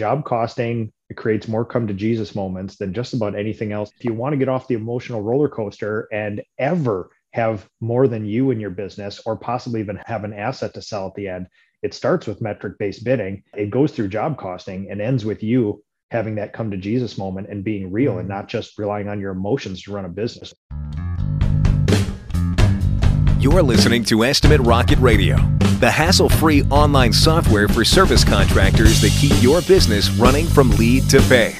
job costing it creates more come to Jesus moments than just about anything else. If you want to get off the emotional roller coaster and ever have more than you in your business, or possibly even have an asset to sell at the end, it starts with metric based bidding. It goes through job costing and ends with you having that come to Jesus moment and being real and mm. not just relying on your emotions to run a business. You're listening to Estimate Rocket Radio, the hassle free online software for service contractors that keep your business running from lead to pay.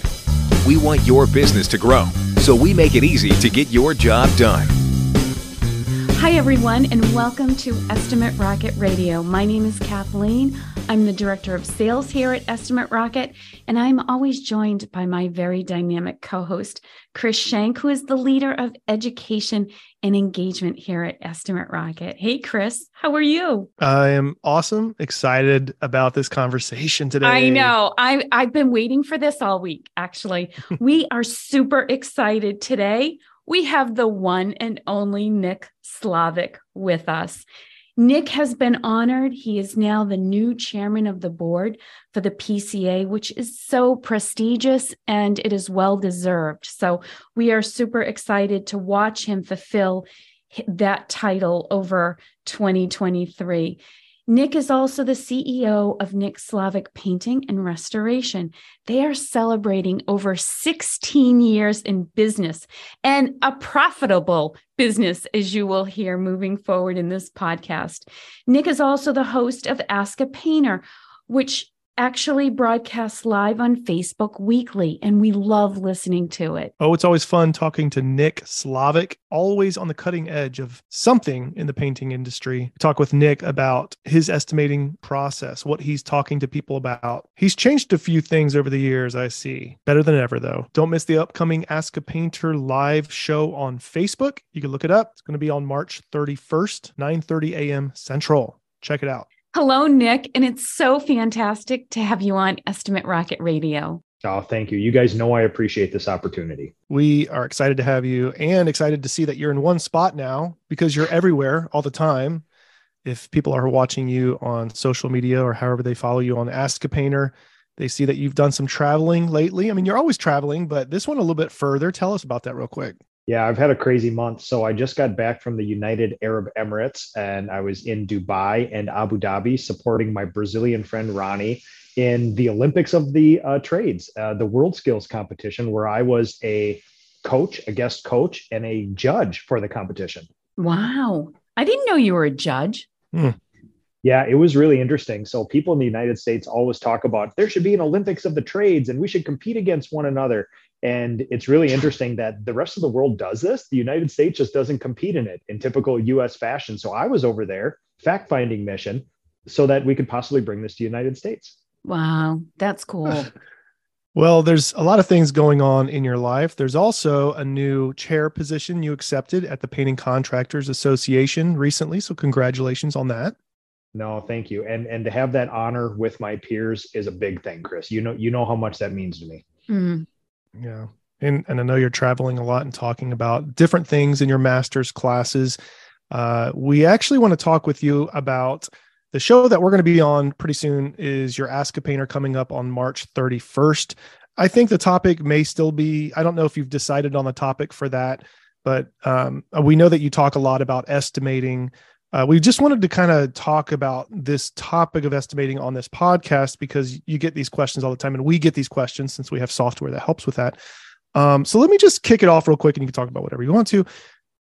We want your business to grow, so we make it easy to get your job done. Hi, everyone, and welcome to Estimate Rocket Radio. My name is Kathleen. I'm the Director of Sales here at Estimate Rocket, and I'm always joined by my very dynamic co host, Chris Shank, who is the leader of education and engagement here at Estimate Rocket. Hey, Chris, how are you? I am awesome, excited about this conversation today. I know. I, I've been waiting for this all week, actually. we are super excited today we have the one and only Nick Slavik with us. Nick has been honored. He is now the new chairman of the board for the PCA, which is so prestigious and it is well deserved. So we are super excited to watch him fulfill that title over 2023. Nick is also the CEO of Nick Slavik Painting and Restoration. They are celebrating over 16 years in business and a profitable business, as you will hear moving forward in this podcast. Nick is also the host of Ask a Painter, which actually broadcasts live on Facebook weekly, and we love listening to it. Oh, it's always fun talking to Nick Slavik, always on the cutting edge of something in the painting industry. Talk with Nick about his estimating process, what he's talking to people about. He's changed a few things over the years, I see. Better than ever, though. Don't miss the upcoming Ask a Painter live show on Facebook. You can look it up. It's going to be on March 31st, 9 30 a.m. Central. Check it out. Hello, Nick. And it's so fantastic to have you on Estimate Rocket Radio. Oh, thank you. You guys know I appreciate this opportunity. We are excited to have you and excited to see that you're in one spot now because you're everywhere all the time. If people are watching you on social media or however they follow you on Ask a Painter, they see that you've done some traveling lately. I mean, you're always traveling, but this one a little bit further. Tell us about that real quick. Yeah, I've had a crazy month. So I just got back from the United Arab Emirates and I was in Dubai and Abu Dhabi supporting my Brazilian friend Ronnie in the Olympics of the uh, trades, uh, the World Skills competition, where I was a coach, a guest coach, and a judge for the competition. Wow. I didn't know you were a judge. Hmm. Yeah, it was really interesting. So people in the United States always talk about there should be an Olympics of the trades and we should compete against one another. And it's really interesting that the rest of the world does this. The United States just doesn't compete in it in typical US fashion. So I was over there, fact finding mission, so that we could possibly bring this to the United States. Wow, that's cool. well, there's a lot of things going on in your life. There's also a new chair position you accepted at the Painting Contractors Association recently. So, congratulations on that. No, thank you. And and to have that honor with my peers is a big thing, Chris. You know, you know how much that means to me. Mm. Yeah. And, and I know you're traveling a lot and talking about different things in your master's classes. Uh, we actually want to talk with you about the show that we're going to be on pretty soon is your Ask a Painter coming up on March 31st. I think the topic may still be, I don't know if you've decided on the topic for that, but um, we know that you talk a lot about estimating uh, we just wanted to kind of talk about this topic of estimating on this podcast because you get these questions all the time, and we get these questions since we have software that helps with that. Um, so let me just kick it off real quick, and you can talk about whatever you want to.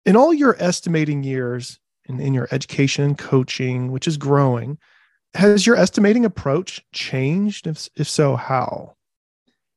In all your estimating years, in, in your education and coaching, which is growing, has your estimating approach changed? If if so, how?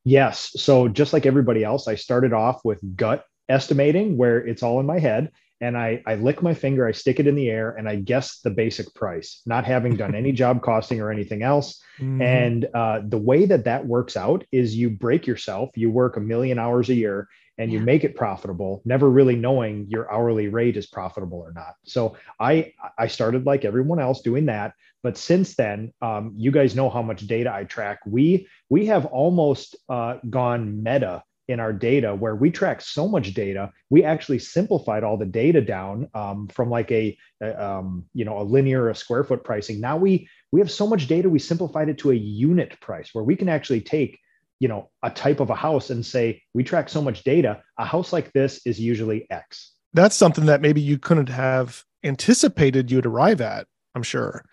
Yes. So just like everybody else, I started off with gut estimating, where it's all in my head and I, I lick my finger, I stick it in the air, and I guess the basic price, not having done any job costing or anything else. Mm-hmm. And uh, the way that that works out is you break yourself, you work a million hours a year, and yeah. you make it profitable, never really knowing your hourly rate is profitable or not. So I I started like everyone else doing that, but since then, um, you guys know how much data I track. We we have almost uh, gone meta in our data where we track so much data we actually simplified all the data down um, from like a, a um, you know a linear a square foot pricing. Now we we have so much data we simplified it to a unit price where we can actually take you know a type of a house and say we track so much data. A house like this is usually x. That's something that maybe you couldn't have anticipated you'd arrive at i'm sure.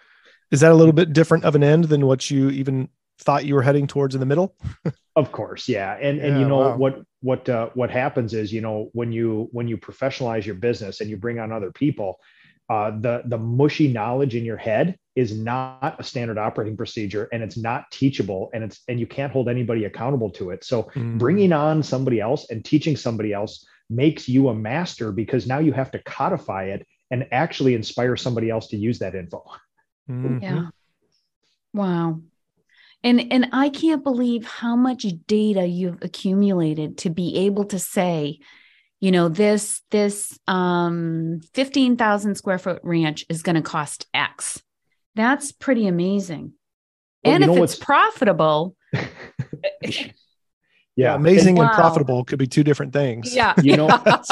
Is that a little bit different of an end than what you even thought you were heading towards in the middle of course yeah and and Yeah, you know wow. what what uh, what happens is you know when you when you professionalize your business and you bring on other people uh, the the mushy knowledge in your head is not a standard operating procedure and it's not teachable and it's and you can't hold anybody accountable to it so Mhm. bringing on somebody else and teaching somebody else makes you a master because now you have to codify it and actually inspire somebody else to use that info Mhm. Yeah. Wow. And and I can't believe how much data you've accumulated to be able to say, you know, this this um 15,000 square foot ranch is going to cost X. That's pretty amazing. Well, and if it's what's- profitable, yeah amazing and Wow. profitable could be two different things yeah. You know,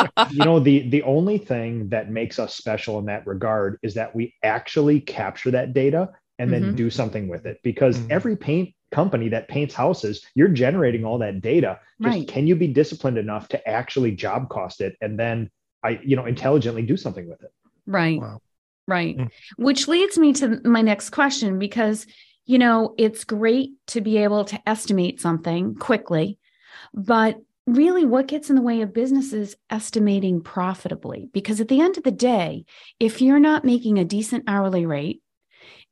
you know the the only thing that makes us special in that regard is that we actually capture that data and then Mhm. do something with it because Mhm. every paint company that paints houses you're generating all that data just Right. can you be disciplined enough to actually job cost it and then i you know intelligently do something with it Right. Wow. Right. Mm. Which leads me to my next question because, you know, it's great to be able to estimate something quickly, but really what gets in the way of businesses estimating profitably. Because at the end of the day, if you're not making a decent hourly rate,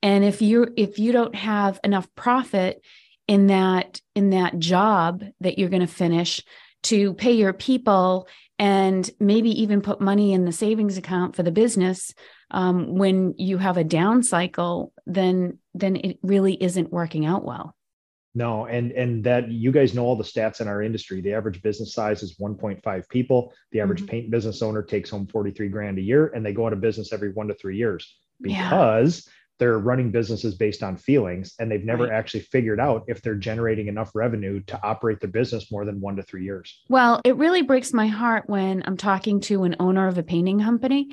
and if you if you don't have enough profit in that in that job that you're going to finish to pay your people and maybe even put money in the savings account for the business um, when you have a down cycle then then it really isn't working out well No, and and that you guys know all the stats in our industry. The average business size is 1.5 people. The average Mhm. paint business owner takes home 43 grand a year, and they go out of business every one to three years Yeah. They're running businesses based on feelings, and they've never Right. actually figured out if they're generating enough revenue to operate their business more than one to three years. Well, it really breaks my heart when I'm talking to an owner of a painting company,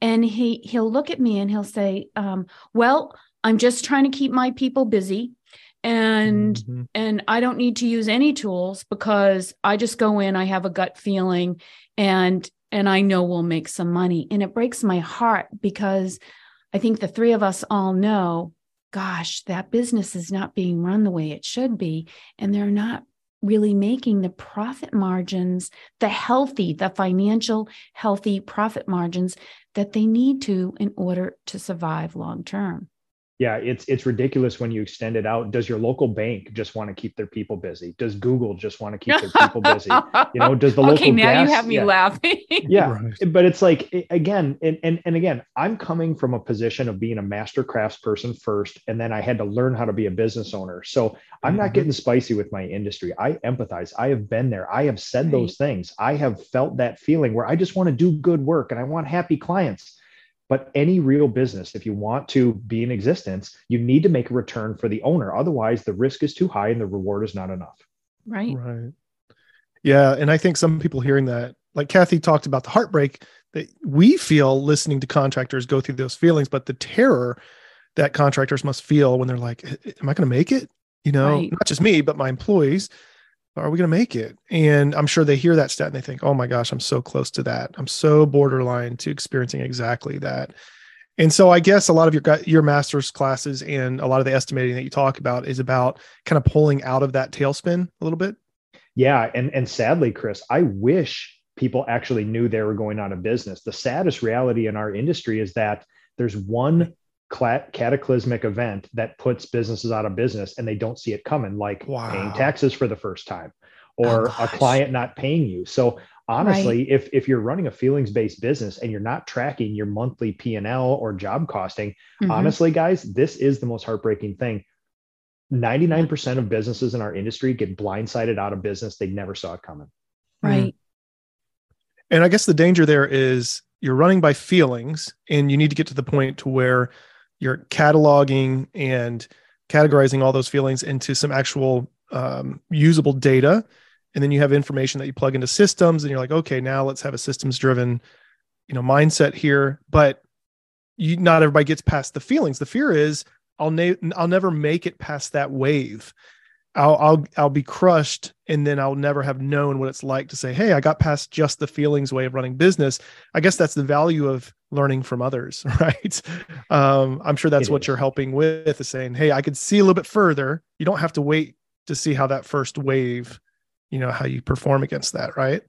and he he'll look at me and he'll say, um, "Well, I'm just trying to keep my people busy, and Mhm. and I don't need to use any tools because I just go in, I have a gut feeling, and and I know we'll make some money." And it breaks my heart because I think the three of us all know, gosh, that business is not being run the way it should be, and they're not really making the profit margins, the healthy, the financial healthy profit margins that they need to in order to survive long term. Yeah, it's it's ridiculous when you extend it out. Does your local bank just want to keep their people busy? Does Google just want to keep their people busy? You know, does the local okay, now gas, you have me yeah. laughing. yeah Right. but it's like again and, and and again i'm coming from a position of being a master crafts person first and then i had to learn how to be a business owner so i'm Mhm. not getting spicy with my industry i empathize i have been there i have said those things i have felt that feeling where i just want to do good work and i want happy clients but any real business if you want to be in existence you need to make a return for the owner otherwise the risk is too high and the reward is not enough right. Right. Yeah. And I think some people hearing that, like Kathy talked about the heartbreak that we feel listening to contractors go through those feelings, but the terror that contractors must feel when they're like, Am I going to make it? You know, Right. not just me, but my employees. Are we going to make it? And I'm sure they hear that stat and they think, oh my gosh, I'm so close to that. I'm so borderline to experiencing exactly that. And so I guess a lot of your your master's classes and a lot of the estimating that you talk about is about kind of pulling out of that tailspin a little bit. Yeah, and and sadly, Chris, I wish people actually knew they were going out of business. The saddest reality in our industry is that there's one cataclysmic event that puts businesses out of business, and they don't see it coming, like Wow. paying taxes for the first time, Oh, or a client not paying you. So honestly, if if you're running a feelings based business and you're not tracking your monthly P and L or job costing, Mhm. honestly guys this is the most heartbreaking thing 99% of businesses in our industry get blindsided out of business they never saw it coming right. And I guess the danger there is you're running by feelings and you need to get to the point to where you're cataloging and categorizing all those feelings into some actual um, usable data. And then you have information that you plug into systems and you're like okay now let's have a systems driven you know mindset here. But you not everybody gets past the feelings. The fear is i'll na- i'll never make it past that wave. I'll I'll I'll be crushed and then I'll never have known what it's like to say, "Hey, I got past just the feelings way of running business." I guess that's the value of learning from others, right? Um, I'm sure that's it what is. you're helping with is saying, "Hey, I could see a little bit further. You don't have to wait to see how that first wave, you know, how you perform against that, right?"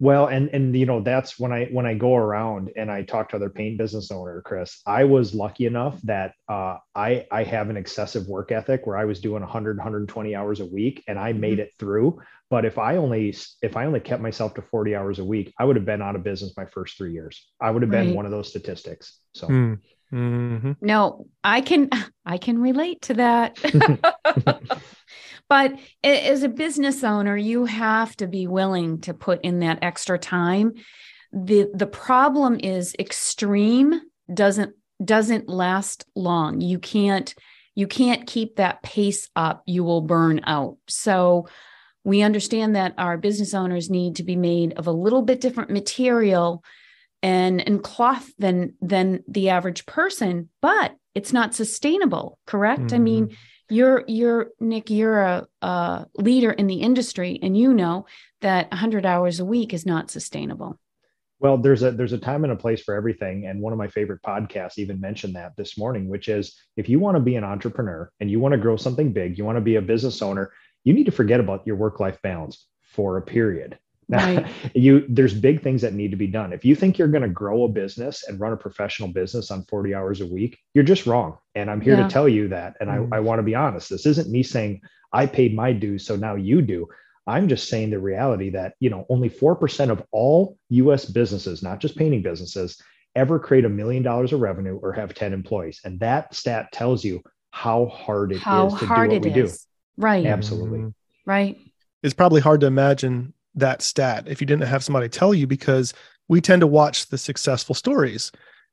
Well, and and you know that's when I when I go around and I talk to other paint business owner, Chris. I was lucky enough that uh, I I have an excessive work ethic where I was doing 100 120 hours a week and I made mm-hmm. it through. But if I only if I only kept myself to 40 hours a week, I would have been out of business my first three years. I would have been one of those statistics. So. Mm. Mm-hmm. No, I can I can relate to that. But as a business owner, you have to be willing to put in that extra time. The the problem is extreme doesn't doesn't last long. You can't you can't keep that pace up. You will burn out. So we understand that our business owners need to be made of a little bit different material and and cloth than than the average person, but it's not sustainable, correct? Mm-hmm. I mean, mm-hmm you're you're nick you're a, a leader in the industry and you know that 100 hours a week is not sustainable. Well there's a there's a time and a place for everything. And one of my favorite podcasts even mentioned that this morning which is if you want to be an entrepreneur and you want to grow something big you want to be a business owner you need to forget about your work life balance for a period Right. you there's big things that need to be done. If you think you're going to grow a business and run a professional business on 40 hours a week, you're just wrong. And I'm here yeah. to tell you that. And mm. I, I want to be honest. This isn't me saying I paid my dues, so now you do. I'm just saying the reality that you know only four percent of all U.S. businesses, not just painting businesses, ever create a million dollars of revenue or have 10 employees. And that stat tells you how hard it how is to hard do what we is. do. Right. Absolutely. Right. It's probably hard to imagine that stat if you didn't have somebody tell you because we tend to watch the successful stories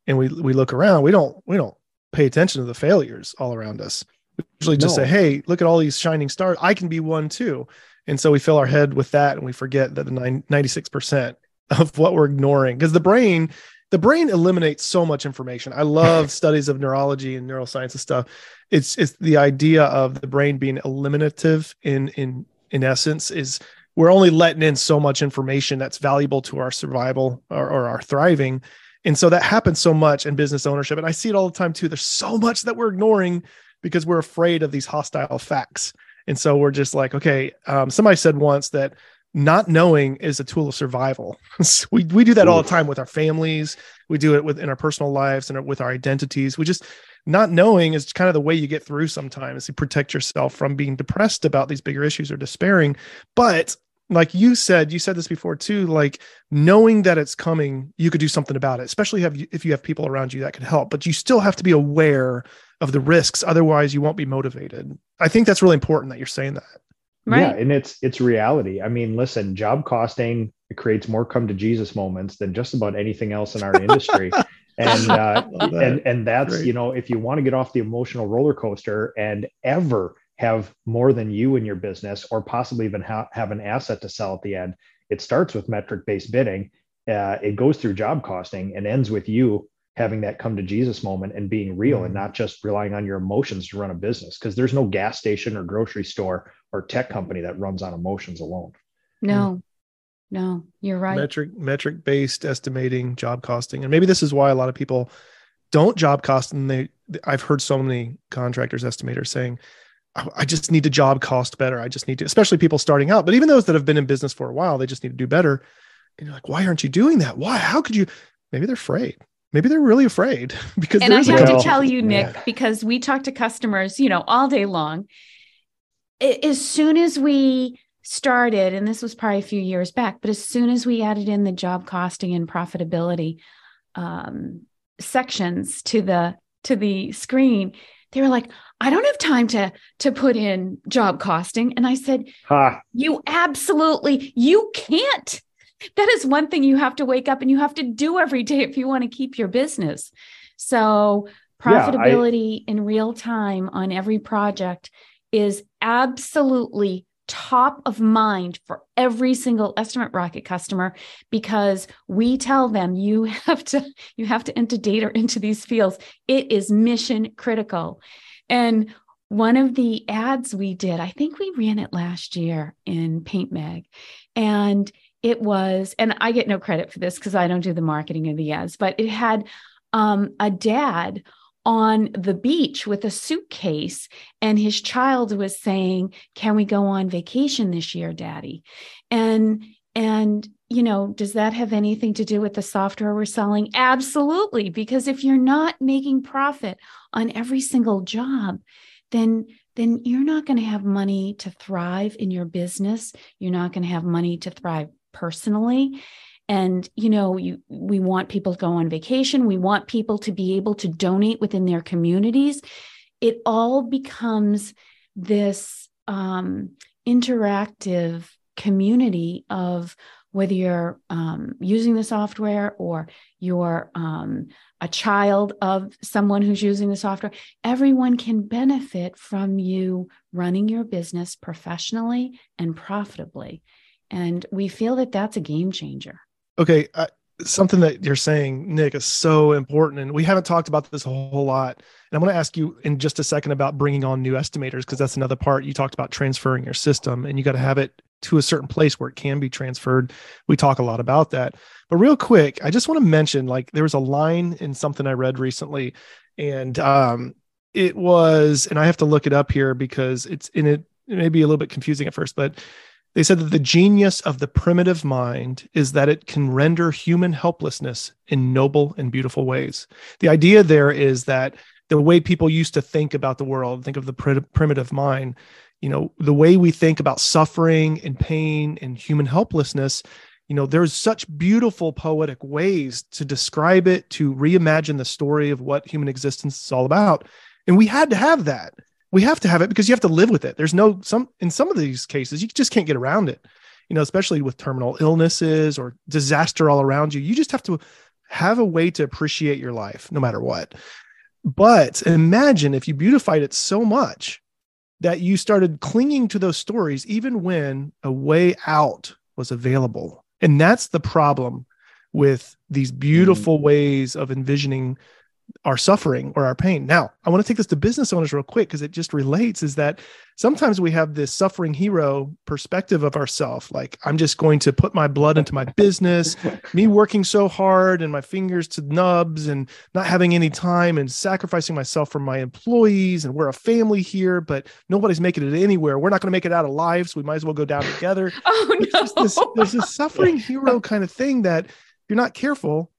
and we we look around. We don't we don't pay attention to the failures all around us. We usually just no. say hey look at all these shining stars. I can be one too. And so we fill our head with that and we forget that the 96% of what we're ignoring because the brain the brain eliminates so much information. I love studies of neurology and neuroscience and stuff. It's it's the idea of the brain being eliminative in in in essence is we're only letting in so much information that's valuable to our survival or, or, our thriving. And so that happens so much in business ownership. And I see it all the time too. There's so much that we're ignoring because we're afraid of these hostile facts. And so we're just like, okay, um, somebody said once that not knowing is a tool of survival. we, we do that all the time with our families. We do it within our personal lives and with our identities. We just, not knowing is kind of the way you get through sometimes. You protect yourself from being depressed about these bigger issues or despairing. But like you said, you said this before too, like knowing that it's coming, you could do something about it, especially have you, if you have people around you that can help, but you still have to be aware of the risks. Otherwise you won't be motivated. I think that's really important that you're saying that. Right. Yeah. And it's, it's reality. I mean, listen, job costing it creates more come to Jesus moments than just about anything else in our industry. and, uh, and, and that's, Great. you know, if you want to get off the emotional roller coaster and ever have more than you in your business or possibly even ha- have an asset to sell at the end it starts with metric based bidding. Uh, it goes through job costing and ends with you having that come to jesus moment and being real mm-hmm. and not just relying on your emotions to run a business because there's no gas station or grocery store or tech company that runs on emotions alone. No. No you're right. Metric metric based estimating job costing and maybe this is why a lot of people don't job cost and they i've heard so many contractors estimators saying I just need to job cost better. I just need to, especially people starting out, but even those that have been in business for a while, they just need to do better. And you're like, why aren't you doing that? Why? How could you? Maybe they're afraid. Maybe they're really afraid because. And I have to tell you, Nick, yeah. because we talk to customers, you know, all day long. As soon as we started, and this was probably a few years back, but as soon as we added in the job costing and profitability um, sections to the to the screen, they were like, I don't have time to to put in job costing. And I said, huh. you absolutely you can't. That is one thing you have to wake up and you have to do every day if you want to keep your business. So profitability yeah, I, in real time on every project is absolutely top of mind for every single estimate rocket customer because we tell them you have to you have to enter data into these fields it is mission critical and one of the ads we did i think we ran it last year in paint mag. And it was and i get no credit for this because i don't do the marketing of the ads but it had um, a dad on the beach with a suitcase and his child was saying can we go on vacation this year daddy? And and you know does that have anything to do with the software we're selling? Absolutely because if you're not making profit on every single job then then you're not going to have money to thrive in your business. You're not going to have money to thrive personally. And you know you we want people to go on vacation. We want people to be able to donate within their communities. It all becomes this um, interactive community of whether you're um, using the software or you're um, a child of someone who's using the software, everyone can benefit from you running your business professionally and profitably. And we feel that that's a game changer okay uh, something that you're saying nick is so important and we haven't talked about this a whole lot and i'm going to ask you in just a second about bringing on new estimators because that's another part. You talked about transferring your system and you got to have it to a certain place where it can be transferred. We talk a lot about that. But real quick i just want to mention like there was a line in something i read recently and um it was and i have to look it up here because it's in it it may be a little bit confusing at first but they said that the genius of the primitive mind is that it can render human helplessness in noble and beautiful ways. The idea there is that the way people used to think about the world, think of the primitive mind, you know, the way we think about suffering and pain and human helplessness, you know, there's such beautiful poetic ways to describe it, to reimagine the story of what human existence is all about. And we had to have that we have to have it because you have to live with it. There's no some in some of these cases you just can't get around it. You know, especially with terminal illnesses or disaster all around you. You just have to have a way to appreciate your life no matter what. But imagine if you beautified it so much that you started clinging to those stories even when a way out was available. And that's the problem with these beautiful mm. ways of envisioning our suffering or our pain. Now, I want to take this to business owners real quick because it just relates is that sometimes we have this suffering hero perspective of ourself like I'm just going to put my blood into my business, me working so hard and my fingers to nubs and not having any time and sacrificing myself for my employees and we're a family here but nobody's making it anywhere. We're not going to make it out alive, so we might as well go down together. Oh no. This, there's this suffering hero kind of thing that if you're not careful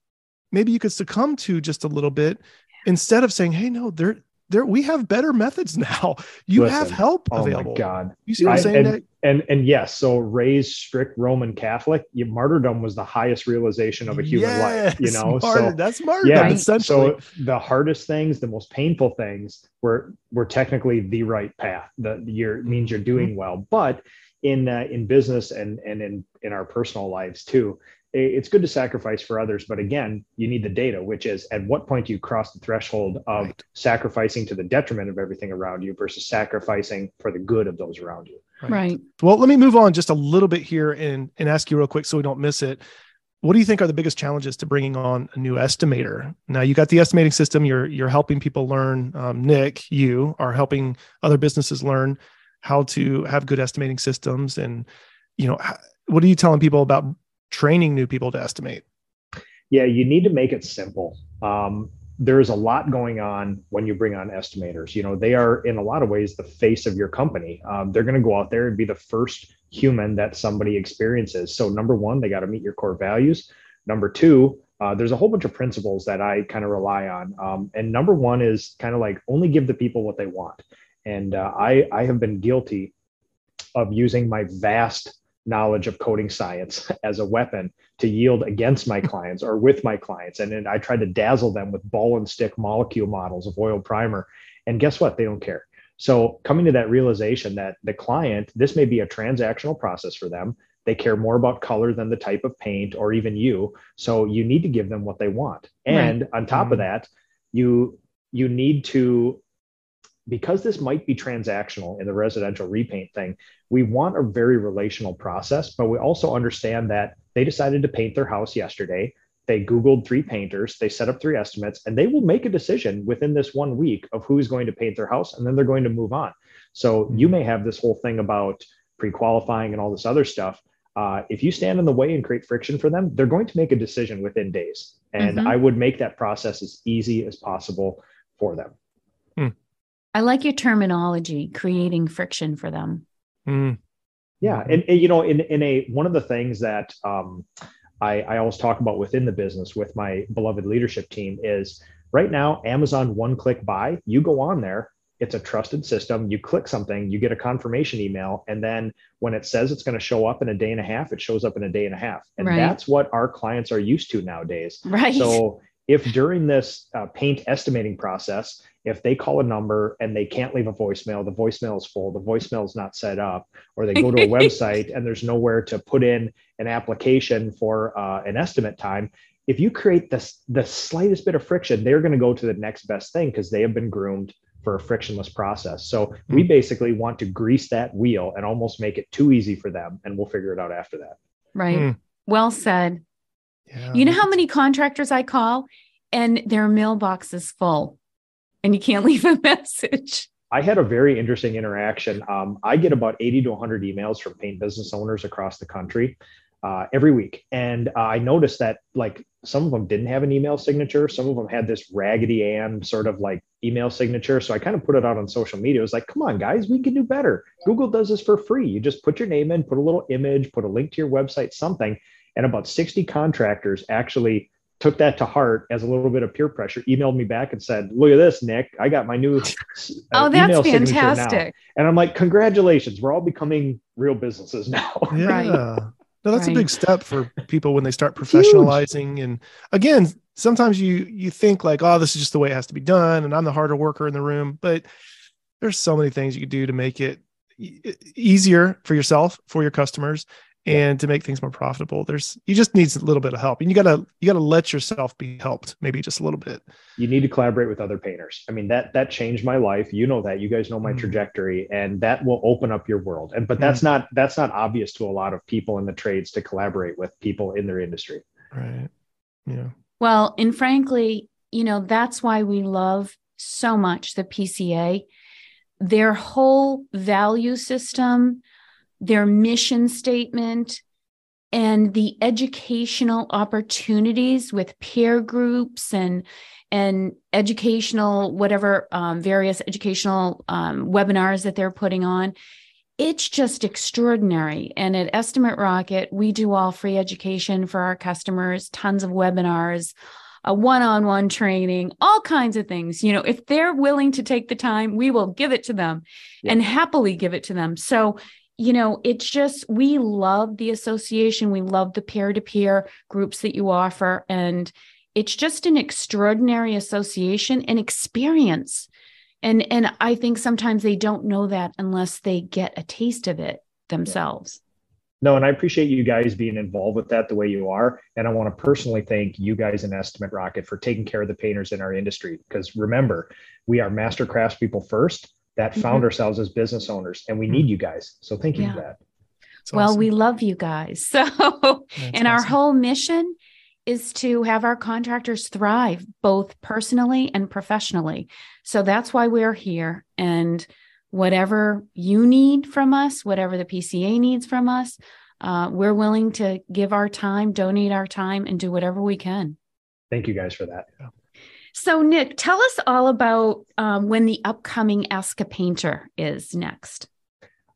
maybe you could succumb to just a little bit instead of saying, "Hey, no, there, there, we have better methods now. You Listen, have help available. oh available." My God, you see what I, am saying? And, and, and yes, so raised strict Roman Catholic, you, martyrdom was the highest realization of a human yes, life. You know, martyr, so that's martyrdom. Yeah, essentially. so the hardest things, the most painful things, were were technically the right path. The year means you're doing mm-hmm. well, but in uh, in business and and in in our personal lives too it's good to sacrifice for others but again you need the data which is at what point do you cross the threshold of right. sacrificing to the detriment of everything around you versus sacrificing for the good of those around you? Right, right. well let me move on just a little bit here and and ask you real quick so we don't miss it. What do you think are the biggest challenges to bringing on a new estimator? Now you got the estimating system. You're you're helping people learn. Um, nick you are helping other businesses learn how to have good estimating systems and you know what are you telling people about training new people to estimate? Yeah, you need to make it simple. Um, there's a lot going on when you bring on estimators. You know, they are in a lot of ways the face of your company. Um, they're going to go out there and be the first human that somebody experiences. So, number one, they got to meet your core values. Number two, uh, there's a whole bunch of principles that I kind of rely on. Um, and number one is kind of like only give the people what they want. And uh, I, I have been guilty of using my vast knowledge of coding science as a weapon to yield against my clients or with my clients. And then I tried to dazzle them with ball and stick molecule models of oil primer. And guess what? They don't care. So coming to that realization that the client, this may be a transactional process for them. They care more about color than the type of paint or even you. So you need to give them what they want. And right. on top mm-hmm. of that, you you need to because this might be transactional in the residential repaint thing, we want a very relational process, but we also understand that they decided to paint their house yesterday. They Googled three painters, they set up three estimates, and they will make a decision within this one week of who's going to paint their house, and then they're going to move on. So mm-hmm. you may have this whole thing about pre qualifying and all this other stuff. Uh, if you stand in the way and create friction for them, they're going to make a decision within days. And mm-hmm. I would make that process as easy as possible for them. Hmm. I like your terminology, creating friction for them. Mm. Yeah, and, and, you know, in in a one of the things that um, I, I always talk about within the business with my beloved leadership team is right now Amazon one click buy. You go on there, it's a trusted system. You click something, you get a confirmation email, and then when it says it's going to show up in a day and a half, it shows up in a day and a half, and right. that's what our clients are used to nowadays. Right. So if during this uh, paint estimating process, if they call a number and they can't leave a voicemail, the voicemail is full, the voicemail is not set up, or they go to a website and there's nowhere to put in an application for uh, an estimate time, if you create this the slightest bit of friction, they're going to go to the next best thing because they have been groomed for a frictionless process. So mm-hmm. we basically want to grease that wheel and almost make it too easy for them, and we'll figure it out after that. Right. Mm. Well said. Yeah. You know how many contractors I call and their mailbox is full and you can't leave a message. I had a very interesting interaction. Um, I get about 80 to 100 emails from paint business owners across the country uh, every week. And uh, I noticed that like some of them didn't have an email signature. Some of them had this raggedy Ann sort of like email signature. So I kind of put it out on social media. It was like, come on, guys, we can do better. Google does this for free. You just put your name in, put a little image, put a link to your website, something. And about 60 contractors actually took that to heart as a little bit of peer pressure, emailed me back and said, Look at this, Nick. I got my new uh, oh, that's fantastic. And I'm like, Congratulations. We're all becoming real businesses now. Yeah. Right. No, that's right. a big step for people when they start professionalizing. And again, sometimes you you think like, oh, this is just the way it has to be done, and I'm the harder worker in the room. But there's so many things you can do to make it easier for yourself, for your customers, and to make things more profitable there's you just needs a little bit of help and you gotta you gotta let yourself be helped maybe just a little bit. You need to collaborate with other painters. I mean that that changed my life. You know that. You guys know my mm. trajectory and that will open up your world. And but that's mm. not that's not obvious to a lot of people in the trades to collaborate with people in their industry. Right. Yeah. Well and frankly you know that's why we love so much the pca their whole value system their mission statement, and the educational opportunities with peer groups and and educational whatever um, various educational um, webinars that they're putting on. It's just extraordinary. And at estimate rocket we do all free education for our customers tons of webinars a one-on-one training all kinds of things. You know if they're willing to take the time we will give it to them yeah. and happily give it to them. So you know, it's just we love the association. We love the peer to peer groups that you offer. And it's just an extraordinary association and experience. And, and I think sometimes they don't know that unless they get a taste of it themselves. No, and I appreciate you guys being involved with that the way you are. And I want to personally thank you guys in Estimate Rocket for taking care of the painters in our industry. Because remember, we are master craftspeople first that mm-hmm. found ourselves as business owners and we mm-hmm. need you guys so thank you yeah. for that That's well awesome. we love you guys so and awesome. our whole mission is to have our contractors thrive both personally and professionally so that's why we're here and whatever you need from us whatever the pca needs from us uh, we're willing to give our time donate our time and do whatever we can thank you guys for that yeah. So, Nick, tell us all about um, when the upcoming Ask a Painter is next.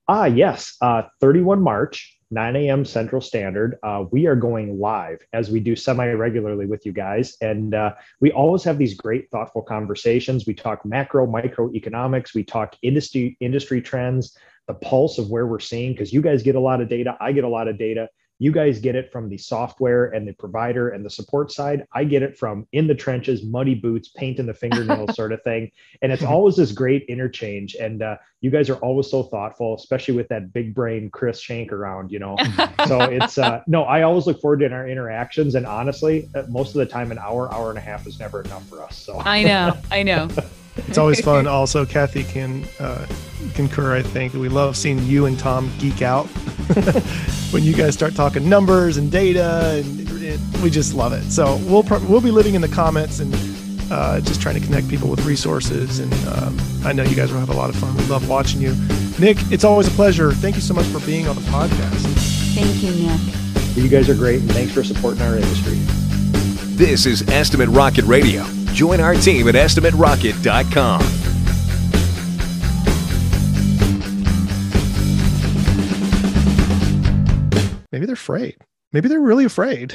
Ah, yes, uh, 31 March, 9 a.m. Central Standard. Uh, we are going live as we do semi regularly with you guys. And uh, we always have these great, thoughtful conversations. We talk macro, micro economics, we talk industry, industry trends, the pulse of where we're seeing, because you guys get a lot of data, I get a lot of data. You guys get it from the software and the provider and the support side. I get it from in the trenches, muddy boots, paint in the fingernails sort of thing. And it's always this great interchange. And uh, you guys are always so thoughtful, especially with that big brain Chris Shank around, you know. so it's uh, no, I always look forward to our interactions. And honestly, uh, most of the time, an hour, hour and a half is never enough for us. So I know, I know. it's always fun. Also, Kathy can uh, concur. I think we love seeing you and Tom geek out when you guys start talking numbers and data, and it, we just love it. So we'll we'll be living in the comments and uh, just trying to connect people with resources. And um, I know you guys will have a lot of fun. We love watching you, Nick. It's always a pleasure. Thank you so much for being on the podcast. Thank you, Nick. You guys are great, and thanks for supporting our industry. This is Estimate Rocket Radio. Join our team at estimaterocket.com. Maybe they're afraid. Maybe they're really afraid.